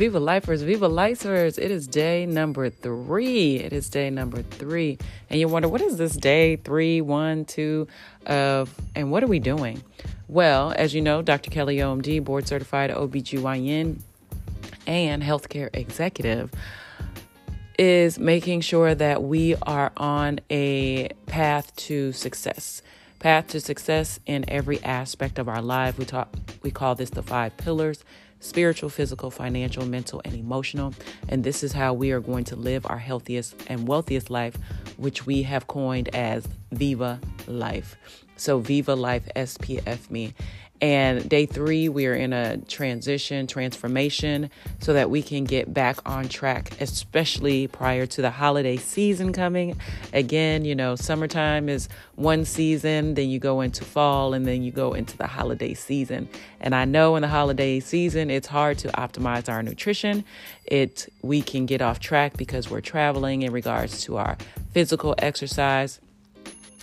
Viva Lifers, Viva Lifers. It is day number three. It is day number three. And you wonder, what is this day three, one, two of, and what are we doing? Well, as you know, Dr. Kelly OMD, board certified OBGYN and healthcare executive, is making sure that we are on a path to success. Path to success in every aspect of our life. We talk we call this the five pillars spiritual, physical, financial, mental, and emotional. And this is how we are going to live our healthiest and wealthiest life, which we have coined as Viva Life. So, Viva Life SPF me. And day three, we are in a transition, transformation, so that we can get back on track, especially prior to the holiday season coming. Again, you know, summertime is one season, then you go into fall, and then you go into the holiday season. And I know in the holiday season, it's hard to optimize our nutrition. It we can get off track because we're traveling in regards to our physical exercise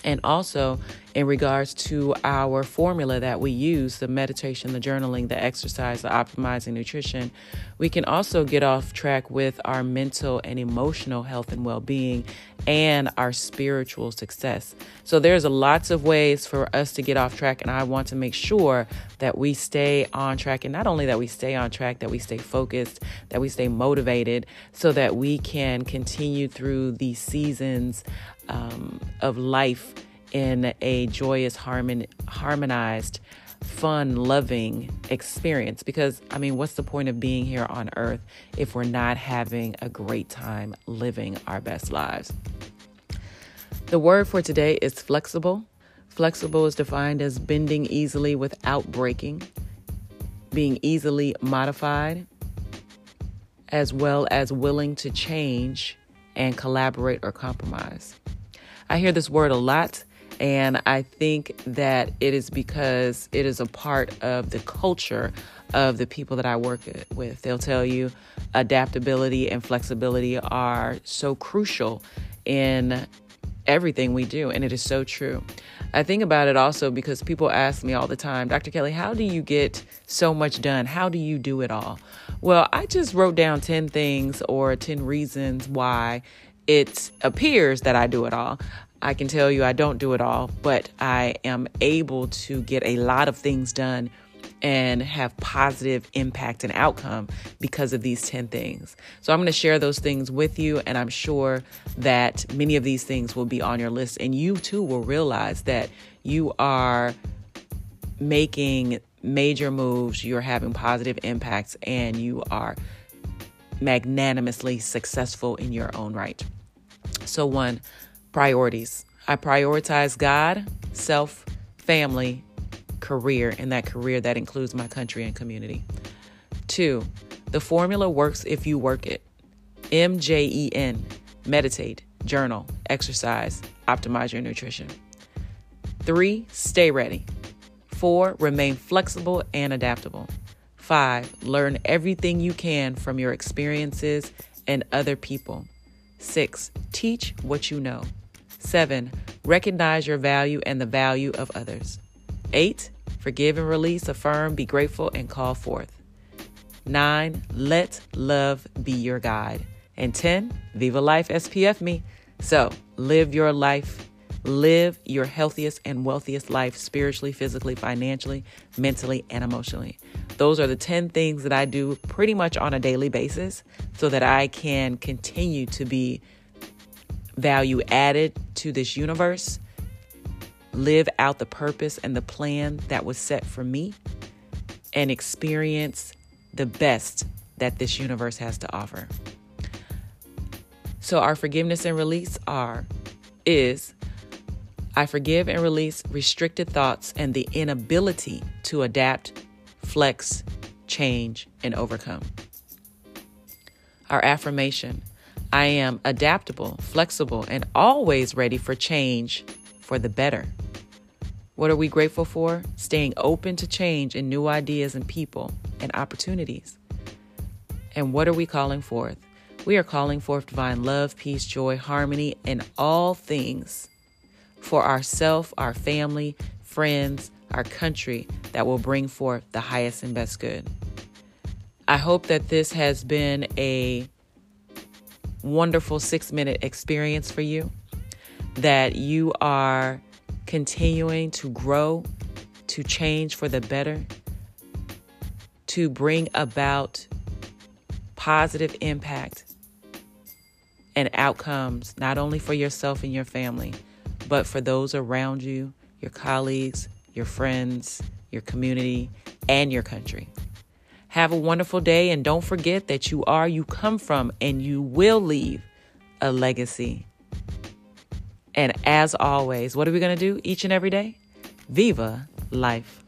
and also in regards to our formula that we use the meditation, the journaling, the exercise, the optimizing nutrition we can also get off track with our mental and emotional health and well being and our spiritual success. So, there's lots of ways for us to get off track, and I want to make sure that we stay on track. And not only that we stay on track, that we stay focused, that we stay motivated, so that we can continue through these seasons um, of life in a joyous, harmon- harmonized, fun, loving experience. Because, I mean, what's the point of being here on earth if we're not having a great time living our best lives? The word for today is flexible. Flexible is defined as bending easily without breaking, being easily modified, as well as willing to change and collaborate or compromise. I hear this word a lot, and I think that it is because it is a part of the culture of the people that I work with. They'll tell you adaptability and flexibility are so crucial in everything we do, and it is so true. I think about it also because people ask me all the time, Dr. Kelly, how do you get so much done? How do you do it all? Well, I just wrote down 10 things or 10 reasons why it appears that I do it all. I can tell you I don't do it all, but I am able to get a lot of things done and have positive impact and outcome because of these 10 things. So I'm going to share those things with you and I'm sure that many of these things will be on your list and you too will realize that you are making major moves, you're having positive impacts and you are magnanimously successful in your own right. So, one, priorities. I prioritize God, self, family, career, and that career that includes my country and community. Two, the formula works if you work it. M J E N, meditate, journal, exercise, optimize your nutrition. Three, stay ready. Four, remain flexible and adaptable. Five, learn everything you can from your experiences and other people. Six, teach what you know. Seven, recognize your value and the value of others. Eight, forgive and release, affirm, be grateful, and call forth. Nine, let love be your guide. And 10, Viva Life SPF me. So live your life, live your healthiest and wealthiest life spiritually, physically, financially, mentally, and emotionally. Those are the 10 things that I do pretty much on a daily basis so that I can continue to be value added to this universe, live out the purpose and the plan that was set for me, and experience the best that this universe has to offer. So our forgiveness and release are is I forgive and release restricted thoughts and the inability to adapt flex, change, and overcome. Our affirmation I am adaptable, flexible, and always ready for change for the better. What are we grateful for? Staying open to change and new ideas and people and opportunities. And what are we calling forth? We are calling forth divine love, peace, joy, harmony in all things for ourself, our family, friends, our country that will bring forth the highest and best good. I hope that this has been a wonderful six minute experience for you, that you are continuing to grow, to change for the better, to bring about positive impact and outcomes, not only for yourself and your family, but for those around you, your colleagues, your friends, your community, and your country. Have a wonderful day, and don't forget that you are, you come from, and you will leave a legacy. And as always, what are we going to do each and every day? Viva life.